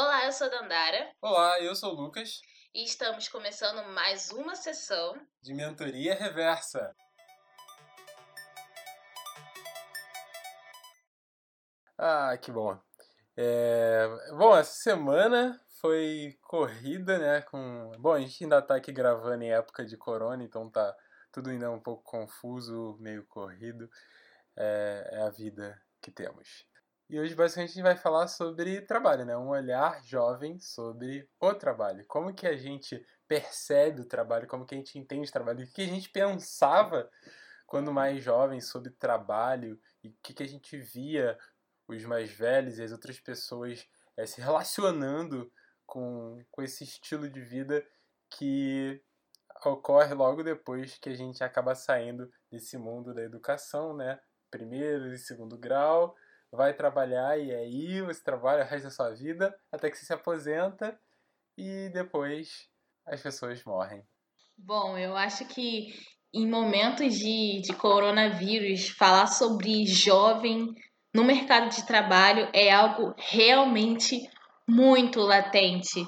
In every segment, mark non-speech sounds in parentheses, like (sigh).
Olá, eu sou a Dandara Olá, eu sou o Lucas, e estamos começando mais uma sessão. de Mentoria Reversa. Ah, que bom. É, Bom, essa semana foi corrida, né? Com... Bom, a gente ainda tá aqui gravando em época de corona, então tá tudo ainda um pouco confuso, meio corrido. É, é a vida que temos. E hoje, basicamente, a gente vai falar sobre trabalho, né? Um olhar jovem sobre o trabalho. Como que a gente percebe o trabalho, como que a gente entende o trabalho, o que a gente pensava quando mais jovem sobre trabalho e o que, que a gente via os mais velhos e as outras pessoas eh, se relacionando com, com esse estilo de vida que ocorre logo depois que a gente acaba saindo desse mundo da educação, né? Primeiro e segundo grau, vai trabalhar e aí você trabalha o resto da sua vida até que você se aposenta e depois as pessoas morrem. Bom, eu acho que em momentos de, de coronavírus, falar sobre jovem no mercado de trabalho é algo realmente muito latente.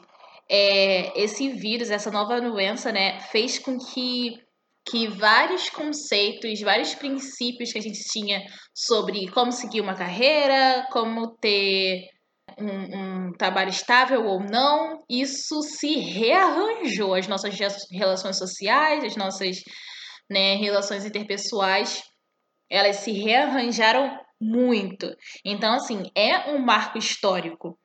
É, esse vírus, essa nova doença, né, fez com que, que vários conceitos, vários princípios que a gente tinha sobre como seguir uma carreira, como ter um, um trabalho estável ou não, isso se rearranjou. As nossas relações sociais, as nossas né, relações interpessoais, elas se rearranjaram muito. Então, assim, é um marco histórico.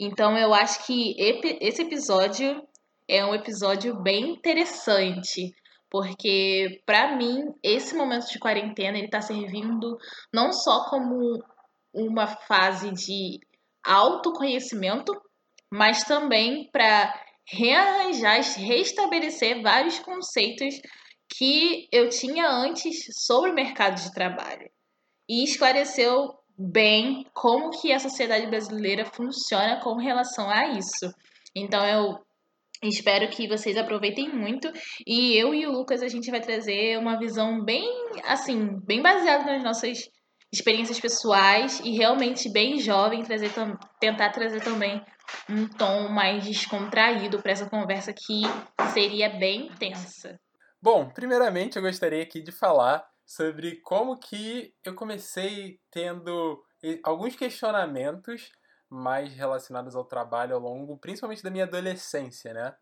Então, eu acho que esse episódio é um episódio bem interessante, porque para mim esse momento de quarentena ele está servindo não só como uma fase de autoconhecimento, mas também para rearranjar, restabelecer vários conceitos que eu tinha antes sobre o mercado de trabalho. E esclareceu bem como que a sociedade brasileira funciona com relação a isso. Então eu espero que vocês aproveitem muito e eu e o Lucas a gente vai trazer uma visão bem assim, bem baseada nas nossas experiências pessoais e realmente bem jovem, trazer, tentar trazer também um tom mais descontraído para essa conversa que seria bem tensa. Bom, primeiramente eu gostaria aqui de falar sobre como que eu comecei tendo alguns questionamentos mais relacionados ao trabalho ao longo, principalmente da minha adolescência, né?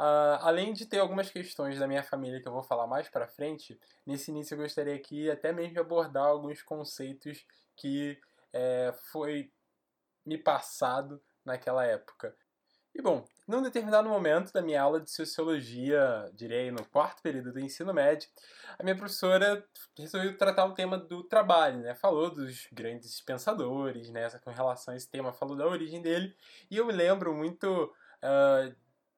Uh, além de ter algumas questões da minha família que eu vou falar mais para frente, nesse início eu gostaria aqui até mesmo de abordar alguns conceitos que é, foi me passado naquela época. E bom, num determinado momento da minha aula de sociologia, direi no quarto período do ensino médio, a minha professora resolveu tratar o tema do trabalho, né? Falou dos grandes pensadores, né? Com relação a esse tema, falou da origem dele. E eu me lembro muito uh,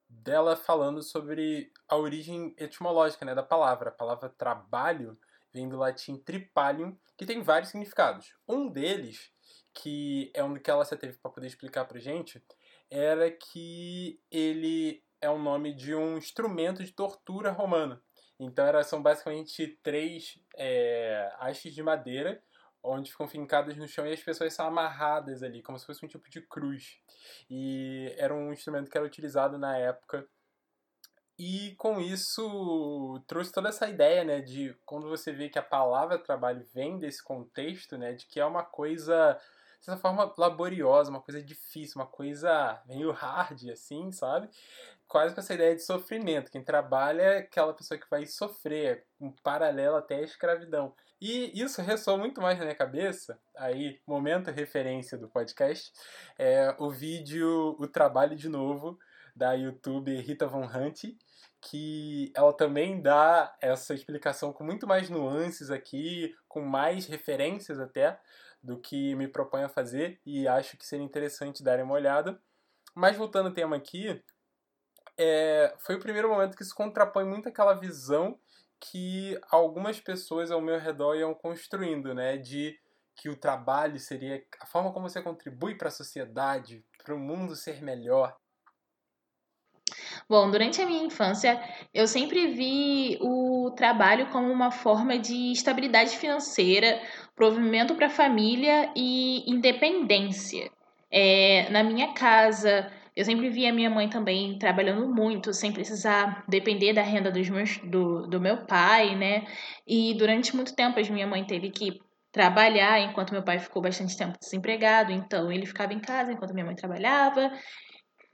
dela falando sobre a origem etimológica né, da palavra. A palavra trabalho vem do latim tripalium, que tem vários significados. Um deles, que é um que ela se teve para poder explicar para gente, era que ele é o nome de um instrumento de tortura romano. Então era, são basicamente três é, hastes de madeira onde ficam fincadas no chão e as pessoas são amarradas ali, como se fosse um tipo de cruz. E era um instrumento que era utilizado na época. E com isso trouxe toda essa ideia, né, de quando você vê que a palavra trabalho vem desse contexto, né, de que é uma coisa certa forma laboriosa, uma coisa difícil, uma coisa meio hard, assim, sabe? Quase com essa ideia de sofrimento. Quem trabalha é aquela pessoa que vai sofrer, um paralelo até à escravidão. E isso ressoa muito mais na minha cabeça, aí, momento referência do podcast, é o vídeo O Trabalho de Novo, da YouTube Rita Von Hunt, que ela também dá essa explicação com muito mais nuances aqui, com mais referências até, do que me proponho a fazer e acho que seria interessante dar uma olhada. Mas voltando ao tema aqui, é, foi o primeiro momento que se contrapõe muito aquela visão que algumas pessoas ao meu redor iam construindo, né? De que o trabalho seria a forma como você contribui para a sociedade, para o mundo ser melhor. Bom, durante a minha infância, eu sempre vi o trabalho como uma forma de estabilidade financeira, provimento para a família e independência. É, na minha casa, eu sempre via minha mãe também trabalhando muito, sem precisar depender da renda dos meus, do, do meu pai, né? E durante muito tempo, minha mãe teve que trabalhar enquanto meu pai ficou bastante tempo desempregado, então ele ficava em casa enquanto minha mãe trabalhava.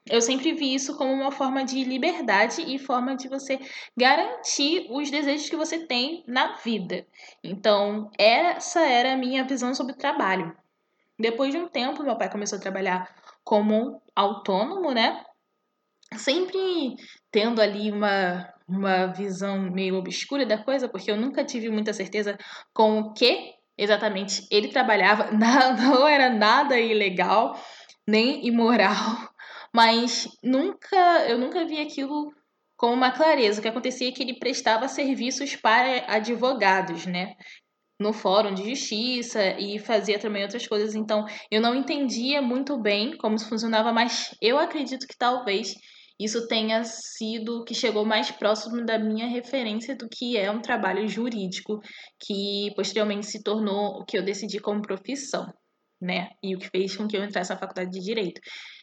Eu sempre vi isso como uma forma de liberdade e forma de você garantir os desejos que você tem na vida. Então, essa era a minha visão sobre o trabalho. Depois de um tempo, meu pai começou a trabalhar como autônomo, né? Sempre tendo ali uma, uma visão meio obscura da coisa, porque eu nunca tive muita certeza com o que exatamente ele trabalhava. (laughs) Não era nada ilegal, nem imoral, mas nunca eu nunca vi aquilo com uma clareza. O que acontecia é que ele prestava serviços para advogados, né? no fórum de justiça e fazia também outras coisas. Então, eu não entendia muito bem como isso funcionava, mas eu acredito que talvez isso tenha sido que chegou mais próximo da minha referência do que é um trabalho jurídico, que posteriormente se tornou o que eu decidi como profissão, né? E o que fez com que eu entrasse na faculdade de direito.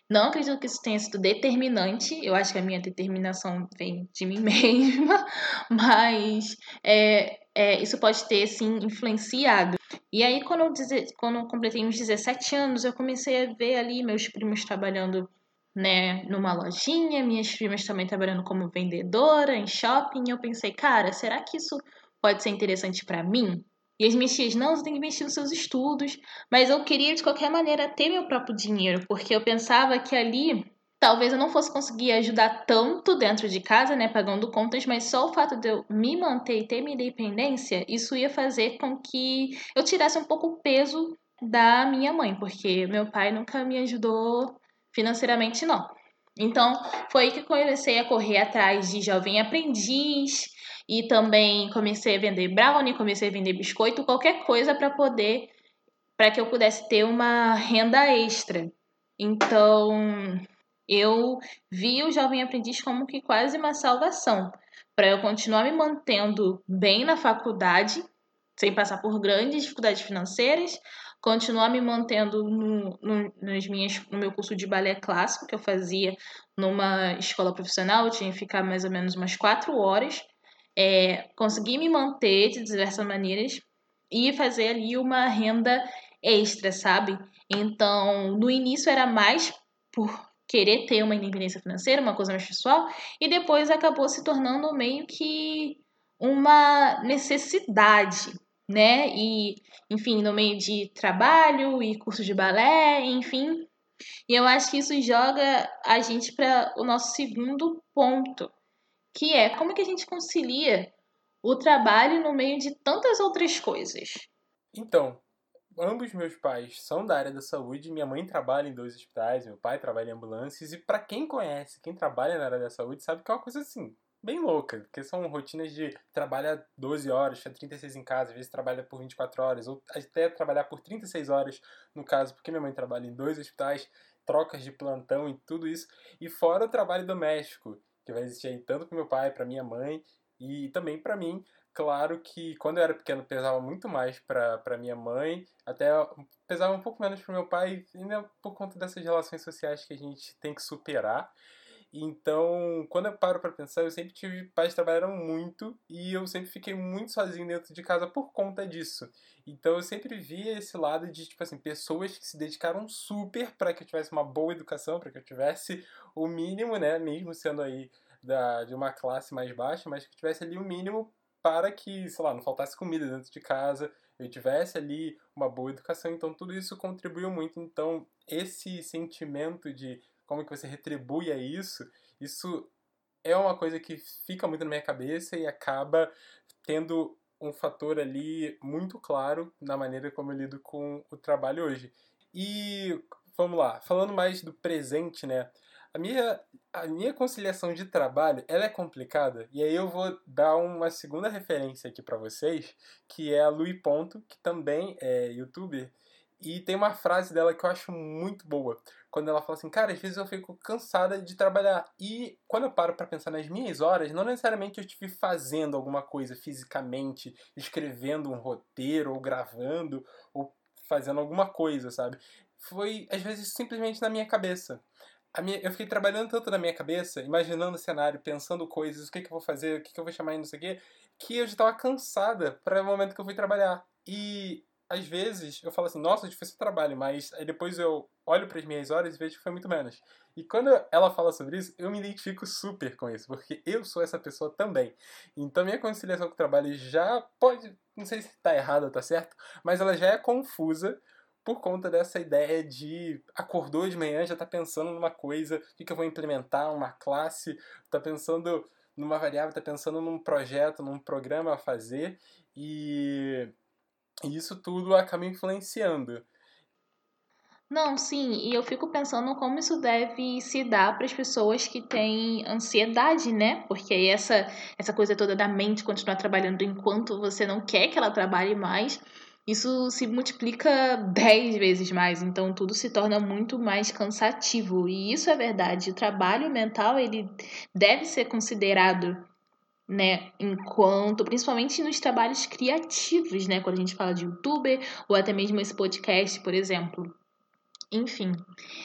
Não acredito que isso tenha sido determinante, eu acho que a minha determinação vem de mim (laughs) mesma, mas é, é, isso pode ter, sim, influenciado. E aí, quando eu, quando eu completei uns 17 anos, eu comecei a ver ali meus primos trabalhando né, numa lojinha, minhas primas também trabalhando como vendedora em shopping. Eu pensei, cara, será que isso pode ser interessante para mim? E as minhas tias, não, você tem que investir nos seus estudos. Mas eu queria, de qualquer maneira, ter meu próprio dinheiro, porque eu pensava que ali talvez eu não fosse conseguir ajudar tanto dentro de casa, né, pagando contas, mas só o fato de eu me manter e ter minha independência, isso ia fazer com que eu tirasse um pouco o peso da minha mãe, porque meu pai nunca me ajudou financeiramente, não. Então, foi que comecei a correr atrás de jovem aprendiz, e também comecei a vender brownie, comecei a vender biscoito, qualquer coisa para poder para que eu pudesse ter uma renda extra. Então, eu vi o jovem aprendiz como que quase uma salvação para eu continuar me mantendo bem na faculdade, sem passar por grandes dificuldades financeiras, continuar me mantendo no, no, minhas, no meu curso de balé clássico que eu fazia numa escola profissional, eu tinha que ficar mais ou menos umas quatro horas é, conseguir me manter de diversas maneiras e fazer ali uma renda extra, sabe? Então, no início era mais por querer ter uma independência financeira, uma coisa mais pessoal, e depois acabou se tornando meio que uma necessidade, né? E, enfim, no meio de trabalho e curso de balé, enfim. E eu acho que isso joga a gente para o nosso segundo ponto, que é como que a gente concilia o trabalho no meio de tantas outras coisas. Então, ambos meus pais são da área da saúde, minha mãe trabalha em dois hospitais, meu pai trabalha em ambulâncias, e para quem conhece, quem trabalha na área da saúde, sabe que é uma coisa assim, bem louca, porque são rotinas de trabalhar 12 horas, 36 em casa, às vezes trabalha por 24 horas, ou até trabalhar por 36 horas, no caso, porque minha mãe trabalha em dois hospitais, trocas de plantão e tudo isso, e fora o trabalho doméstico, que vai existir aí tanto para meu pai, para minha mãe e também para mim. Claro que quando eu era pequeno pesava muito mais para minha mãe, até pesava um pouco menos para meu pai, ainda por conta dessas relações sociais que a gente tem que superar. Então, quando eu paro para pensar, eu sempre tive pais que trabalharam muito e eu sempre fiquei muito sozinho dentro de casa por conta disso. Então, eu sempre via esse lado de tipo assim, pessoas que se dedicaram super para que eu tivesse uma boa educação, para que eu tivesse o mínimo, né, mesmo sendo aí da, de uma classe mais baixa, mas que eu tivesse ali o mínimo para que, sei lá, não faltasse comida dentro de casa, eu tivesse ali uma boa educação, então tudo isso contribuiu muito. Então, esse sentimento de como que você retribui a isso, isso é uma coisa que fica muito na minha cabeça e acaba tendo um fator ali muito claro na maneira como eu lido com o trabalho hoje. E vamos lá, falando mais do presente, né? A minha, a minha conciliação de trabalho, ela é complicada, e aí eu vou dar uma segunda referência aqui para vocês, que é a Lui Ponto, que também é youtuber, e tem uma frase dela que eu acho muito boa, quando ela fala assim, cara, às vezes eu fico cansada de trabalhar. E quando eu paro para pensar nas minhas horas, não necessariamente eu estive fazendo alguma coisa fisicamente, escrevendo um roteiro, ou gravando, ou fazendo alguma coisa, sabe? foi, às vezes, simplesmente na minha cabeça. Minha, eu fiquei trabalhando tanto na minha cabeça, imaginando o cenário, pensando coisas, o que, que eu vou fazer, o que, que eu vou chamar e não sei o quê, que eu já estava cansada para o momento que eu fui trabalhar. E às vezes eu falo assim, nossa, foi seu trabalho, mas aí depois eu olho para as minhas horas e vejo que foi muito menos. E quando ela fala sobre isso, eu me identifico super com isso, porque eu sou essa pessoa também. Então minha conciliação com o trabalho já pode, não sei se está errada ou tá certo, mas ela já é confusa por conta dessa ideia de acordou de manhã, já está pensando numa coisa, o que eu vou implementar, uma classe, está pensando numa variável, está pensando num projeto, num programa a fazer, e e isso tudo acaba influenciando. Não, sim, e eu fico pensando como isso deve se dar para as pessoas que têm ansiedade, né? Porque aí essa, essa coisa toda da mente continuar trabalhando enquanto você não quer que ela trabalhe mais, isso se multiplica dez vezes mais, então tudo se torna muito mais cansativo. E isso é verdade, o trabalho mental ele deve ser considerado né, enquanto, principalmente nos trabalhos criativos, né, quando a gente fala de youtuber ou até mesmo esse podcast, por exemplo. Enfim,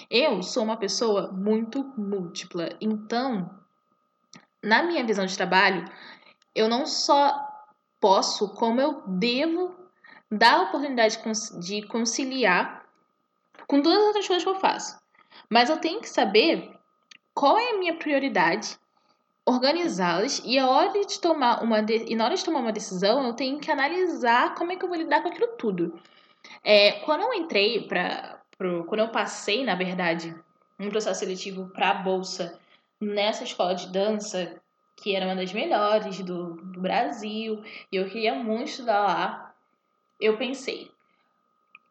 eu sou uma pessoa muito múltipla, então, na minha visão de trabalho, eu não só posso, como eu devo dar a oportunidade de conciliar com todas as outras coisas que eu faço. Mas eu tenho que saber qual é a minha prioridade organizá-las e a hora de tomar uma de... e na hora de tomar uma decisão eu tenho que analisar como é que eu vou lidar com aquilo tudo. É, quando eu entrei para quando eu passei na verdade um processo seletivo para a bolsa nessa escola de dança que era uma das melhores do, do Brasil e eu queria muito estudar lá, eu pensei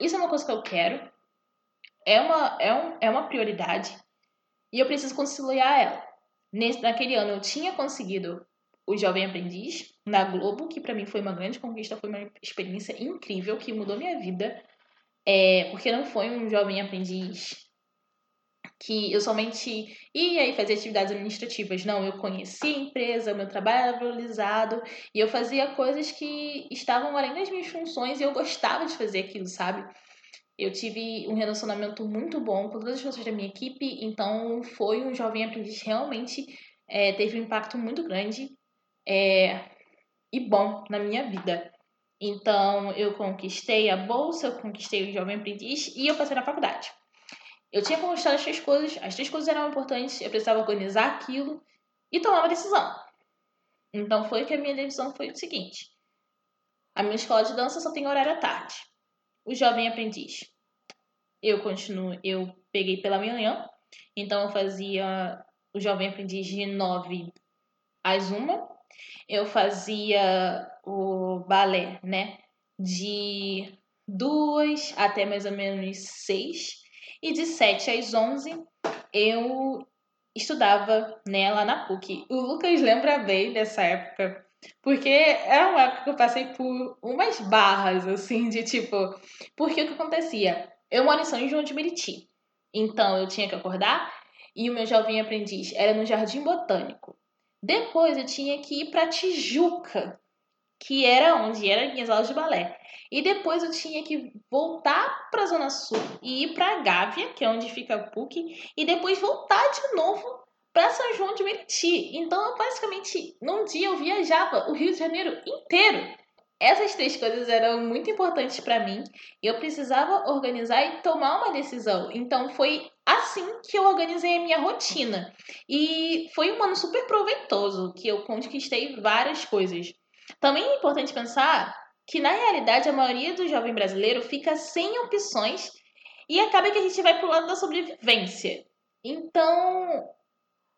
isso é uma coisa que eu quero, é uma, é, um, é uma prioridade e eu preciso conciliar ela. Nesse, naquele ano eu tinha conseguido o Jovem Aprendiz na Globo, que para mim foi uma grande conquista, foi uma experiência incrível que mudou minha vida. É, porque não foi um jovem aprendiz que eu somente ia e fazia atividades administrativas. Não, eu conhecia a empresa, meu trabalho era valorizado e eu fazia coisas que estavam além das minhas funções e eu gostava de fazer aquilo, sabe? Eu tive um relacionamento muito bom com todas as pessoas da minha equipe, então foi um jovem aprendiz realmente é, teve um impacto muito grande é, e bom na minha vida. Então eu conquistei a bolsa, eu conquistei o jovem aprendiz e eu passei na faculdade. Eu tinha conquistado as três coisas, as três coisas eram importantes, eu precisava organizar aquilo e tomar uma decisão. Então foi que a minha decisão foi o seguinte: a minha escola de dança só tem horário à tarde. O jovem aprendiz eu continuo, eu peguei pela manhã, então eu fazia o jovem aprendiz de 9 às 1. Eu fazia o balé, né, de 2 até mais ou menos 6. E de 7 às 11 eu estudava né, lá na PUC. O Lucas lembra bem dessa época, porque é uma época que eu passei por umas barras, assim, de tipo. Porque o que acontecia? Eu moro em São João de Meriti. Então eu tinha que acordar e o meu jovem aprendiz era no Jardim Botânico. Depois eu tinha que ir para Tijuca, que era onde eram minhas aulas de balé. E depois eu tinha que voltar para a Zona Sul e ir para Gávea, que é onde fica a PUC, e depois voltar de novo para São João de Meriti. Então, eu, basicamente, num dia eu viajava o Rio de Janeiro inteiro essas três coisas eram muito importantes para mim e eu precisava organizar e tomar uma decisão. Então foi assim que eu organizei a minha rotina. E foi um ano super proveitoso, que eu conquistei várias coisas. Também é importante pensar que na realidade a maioria do jovem brasileiro fica sem opções e acaba que a gente vai pro lado da sobrevivência. Então,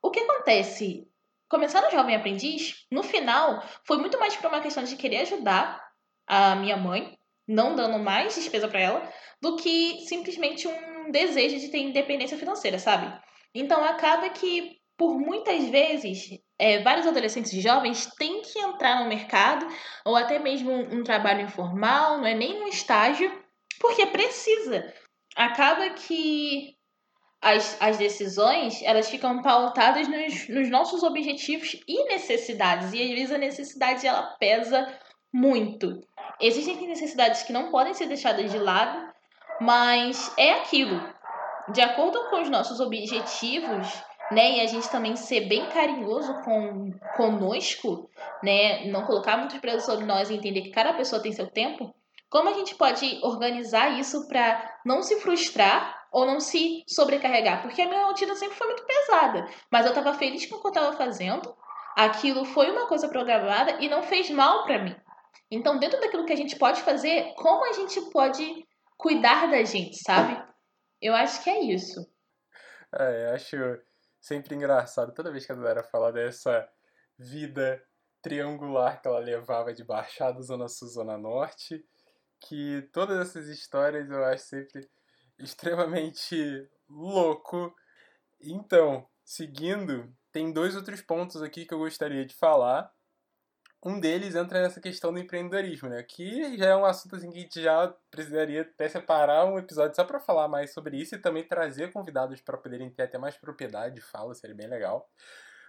o que acontece? começar no Jovem Aprendiz, no final, foi muito mais para uma questão de querer ajudar a minha mãe, não dando mais despesa para ela, do que simplesmente um desejo de ter independência financeira, sabe? Então acaba que, por muitas vezes, é, vários adolescentes jovens têm que entrar no mercado, ou até mesmo um, um trabalho informal, não é nem um estágio, porque precisa. Acaba que as, as decisões elas ficam pautadas nos, nos nossos objetivos e necessidades. E às vezes a necessidade ela pesa muito. Existem necessidades que não podem ser deixadas de lado, Mas é aquilo. De acordo com os nossos objetivos, né, e a gente também ser bem carinhoso com conosco, né, não colocar muito peso sobre nós e entender que cada pessoa tem seu tempo, como a gente pode organizar isso para não se frustrar ou não se sobrecarregar? Porque a minha rotina sempre foi muito pesada, mas eu estava feliz com o que eu estava fazendo. Aquilo foi uma coisa programada e não fez mal para mim. Então, dentro daquilo que a gente pode fazer, como a gente pode cuidar da gente, sabe? Eu acho que é isso. É, eu acho sempre engraçado toda vez que a Dora fala dessa vida triangular que ela levava de Baixada, Zona Sul, Zona Norte que todas essas histórias eu acho sempre (laughs) extremamente louco. Então, seguindo, tem dois outros pontos aqui que eu gostaria de falar. Um deles entra nessa questão do empreendedorismo, né? Que já é um assunto assim, que a gente já precisaria até separar um episódio só para falar mais sobre isso e também trazer convidados para poderem ter até mais propriedade de fala, seria bem legal.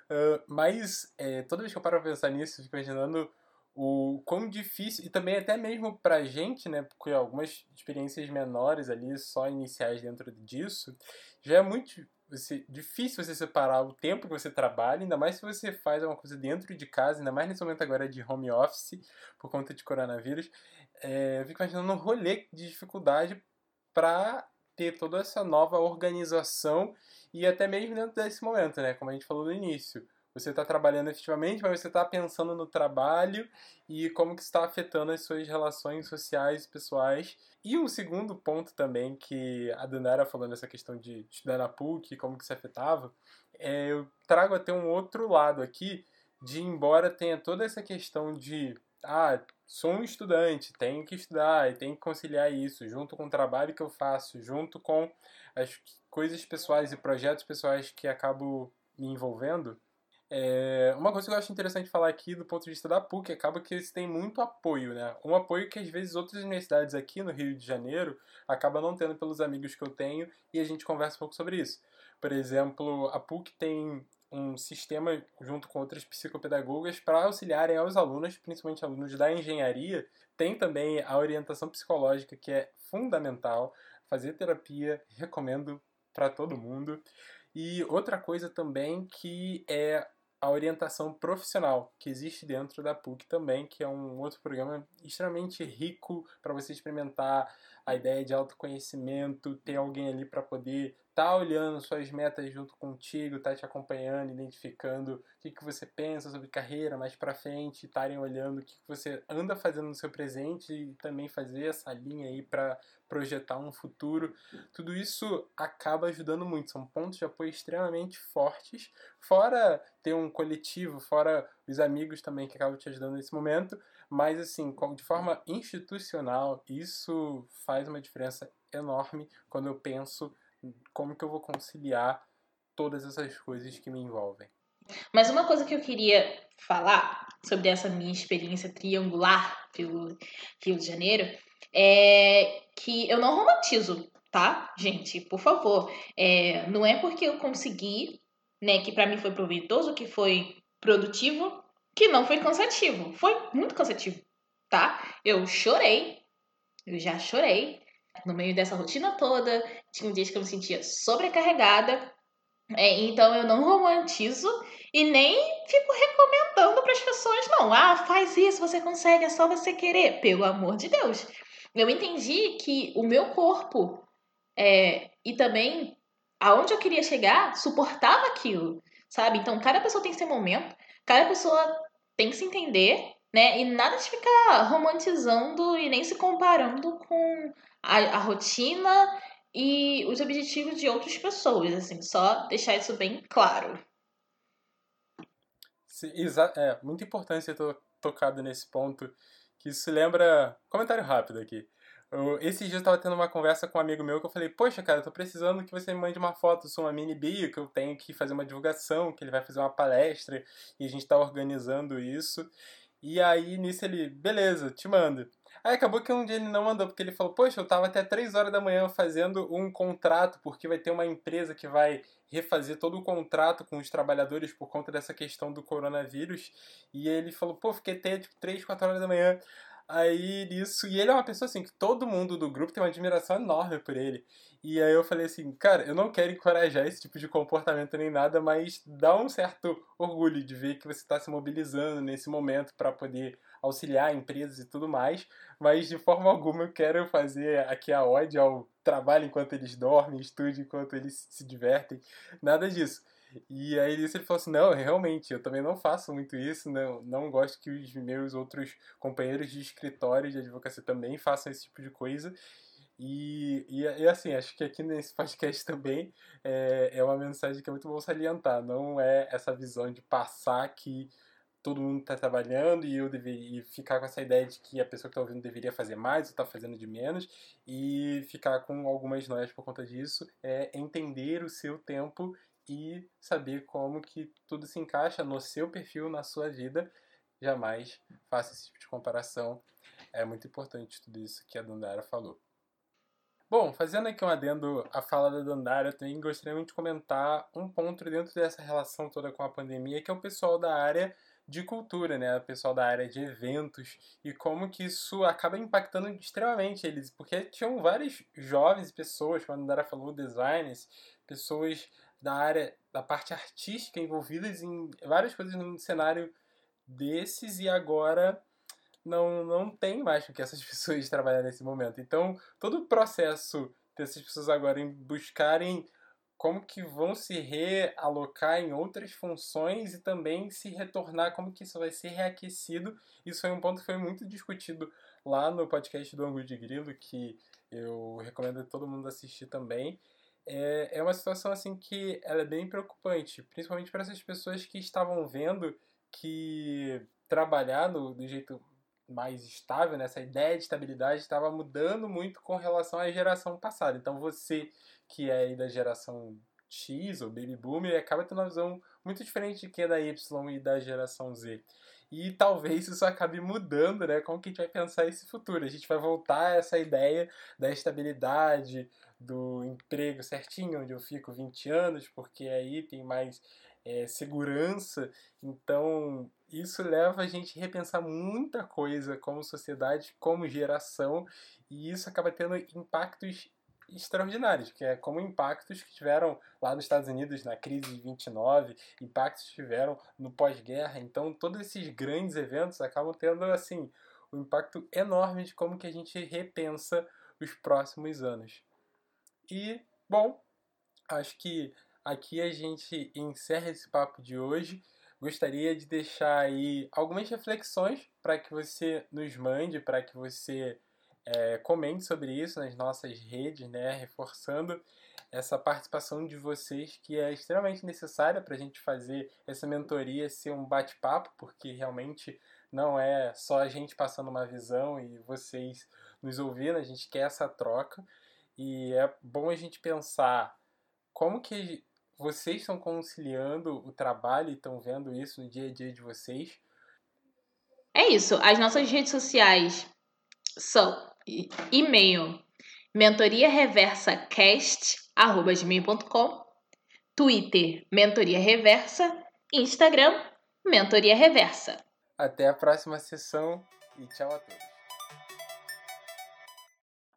Uh, mas é, toda vez que eu paro pra pensar nisso, eu fico imaginando o quão difícil, e também até mesmo pra gente, né, porque algumas experiências menores ali, só iniciais dentro disso, já é muito você, difícil você separar o tempo que você trabalha, ainda mais se você faz alguma coisa dentro de casa, ainda mais nesse momento agora de home office, por conta de coronavírus, é, eu fico imaginando um rolê de dificuldade para ter toda essa nova organização e até mesmo dentro desse momento, né, como a gente falou no início, você está trabalhando efetivamente, mas você está pensando no trabalho e como que está afetando as suas relações sociais e pessoais. E um segundo ponto também que a Danara falou nessa questão de estudar na PUC, como que isso afetava, é, eu trago até um outro lado aqui, de embora tenha toda essa questão de ah, sou um estudante, tenho que estudar e tenho que conciliar isso junto com o trabalho que eu faço, junto com as coisas pessoais e projetos pessoais que acabo me envolvendo, é, uma coisa que eu acho interessante falar aqui do ponto de vista da PUC, acaba que eles têm muito apoio, né? Um apoio que às vezes outras universidades aqui no Rio de Janeiro acabam não tendo pelos amigos que eu tenho e a gente conversa um pouco sobre isso. Por exemplo, a PUC tem um sistema junto com outras psicopedagogas para auxiliarem aos alunos, principalmente alunos da engenharia. Tem também a orientação psicológica que é fundamental. Fazer terapia recomendo para todo mundo. E outra coisa também que é a orientação profissional que existe dentro da PUC também, que é um outro programa extremamente rico para você experimentar a ideia de autoconhecimento, ter alguém ali para poder tá olhando suas metas junto contigo, tá te acompanhando, identificando o que, que você pensa sobre carreira mais para frente, estarem olhando o que, que você anda fazendo no seu presente e também fazer essa linha aí para projetar um futuro. Tudo isso acaba ajudando muito, são pontos de apoio extremamente fortes, fora ter um coletivo, fora os amigos também que acabam te ajudando nesse momento, mas assim, de forma institucional, isso faz uma diferença enorme quando eu penso como que eu vou conciliar todas essas coisas que me envolvem. Mas uma coisa que eu queria falar sobre essa minha experiência triangular pelo Rio de Janeiro é que eu não romantizo, tá, gente? Por favor. É, não é porque eu consegui, né, que para mim foi proveitoso, que foi produtivo, que não foi cansativo. Foi muito cansativo, tá? Eu chorei, eu já chorei no meio dessa rotina toda. Tinha dias que eu me sentia sobrecarregada. É, então eu não romantizo e nem fico recomendando para as pessoas, não. Ah, faz isso, você consegue, é só você querer. Pelo amor de Deus. Eu entendi que o meu corpo é, e também aonde eu queria chegar suportava aquilo, sabe? Então cada pessoa tem seu momento, cada pessoa tem que se entender, né? E nada de ficar romantizando e nem se comparando com a, a rotina e os objetivos de outras pessoas, assim, só deixar isso bem claro. Sim, é muito importante ter tocado nesse ponto, que isso lembra... Comentário rápido aqui. Eu, dias eu tava tendo uma conversa com um amigo meu que eu falei, poxa, cara, eu tô precisando que você me mande uma foto sua mini bio, que eu tenho que fazer uma divulgação, que ele vai fazer uma palestra, e a gente tá organizando isso. E aí, nisso ele, beleza, te mando. Aí acabou que um dia ele não mandou, porque ele falou, poxa, eu tava até 3 horas da manhã fazendo um contrato, porque vai ter uma empresa que vai refazer todo o contrato com os trabalhadores por conta dessa questão do coronavírus. E ele falou, pô, fiquei até tipo, 3, 4 horas da manhã. Aí nisso, e ele é uma pessoa assim que todo mundo do grupo tem uma admiração enorme por ele. E aí eu falei assim, cara, eu não quero encorajar esse tipo de comportamento nem nada, mas dá um certo orgulho de ver que você está se mobilizando nesse momento para poder auxiliar empresas e tudo mais, mas de forma alguma eu quero fazer aqui a ode ao trabalho enquanto eles dormem, estude enquanto eles se divertem, nada disso. E aí ele falou assim, não, realmente, eu também não faço muito isso, não, não gosto que os meus outros companheiros de escritório de advocacia também façam esse tipo de coisa. E, e, e, assim, acho que aqui nesse podcast também é, é uma mensagem que é muito bom salientar. Não é essa visão de passar que todo mundo está trabalhando e eu deveria ficar com essa ideia de que a pessoa que está ouvindo deveria fazer mais ou está fazendo de menos e ficar com algumas noias por conta disso. É entender o seu tempo e saber como que tudo se encaixa no seu perfil, na sua vida. Jamais faça esse tipo de comparação. É muito importante tudo isso que a Dandara falou. Bom, fazendo aqui um adendo à fala da Dandara, eu também gostaria muito de comentar um ponto dentro dessa relação toda com a pandemia, que é o pessoal da área de cultura, né? O pessoal da área de eventos e como que isso acaba impactando extremamente eles, porque tinham vários jovens pessoas, quando a Dandara falou, designers, pessoas da área da parte artística envolvidas em várias coisas no cenário desses e agora não, não tem mais com que essas (laughs) pessoas trabalhar nesse momento. Então, todo o processo dessas pessoas agora em buscarem como que vão se realocar em outras funções e também se retornar, como que isso vai ser reaquecido. Isso foi um ponto que foi muito discutido lá no podcast do Angu de Grilo, que eu recomendo a todo mundo assistir também. É, é uma situação assim que ela é bem preocupante, principalmente para essas pessoas que estavam vendo que trabalhar no, do jeito mais estável, né? essa ideia de estabilidade estava mudando muito com relação à geração passada. Então você que é da geração X ou Baby Boomer acaba tendo uma visão muito diferente de quem é da Y e da geração Z. E talvez isso acabe mudando, né? Como que a gente vai pensar esse futuro? A gente vai voltar a essa ideia da estabilidade, do emprego certinho, onde eu fico 20 anos, porque aí tem mais é, segurança. Então, isso leva a gente a repensar muita coisa como sociedade, como geração, e isso acaba tendo impactos extraordinários, que é como impactos que tiveram lá nos Estados Unidos na crise de 29, impactos que tiveram no pós-guerra. Então, todos esses grandes eventos acabam tendo assim um impacto enorme de como que a gente repensa os próximos anos. E, bom, acho que aqui a gente encerra esse papo de hoje. Gostaria de deixar aí algumas reflexões para que você nos mande, para que você é, comente sobre isso nas nossas redes, né? Reforçando essa participação de vocês que é extremamente necessária para a gente fazer essa mentoria ser um bate-papo, porque realmente não é só a gente passando uma visão e vocês nos ouvindo, a gente quer essa troca. E é bom a gente pensar como que vocês estão conciliando o trabalho e estão vendo isso no dia a dia de vocês. É isso. As nossas redes sociais são e-mail mentoriareversacast@gmail.com, Twitter mentoria reversa, Instagram mentoria reversa. Até a próxima sessão e tchau a todos.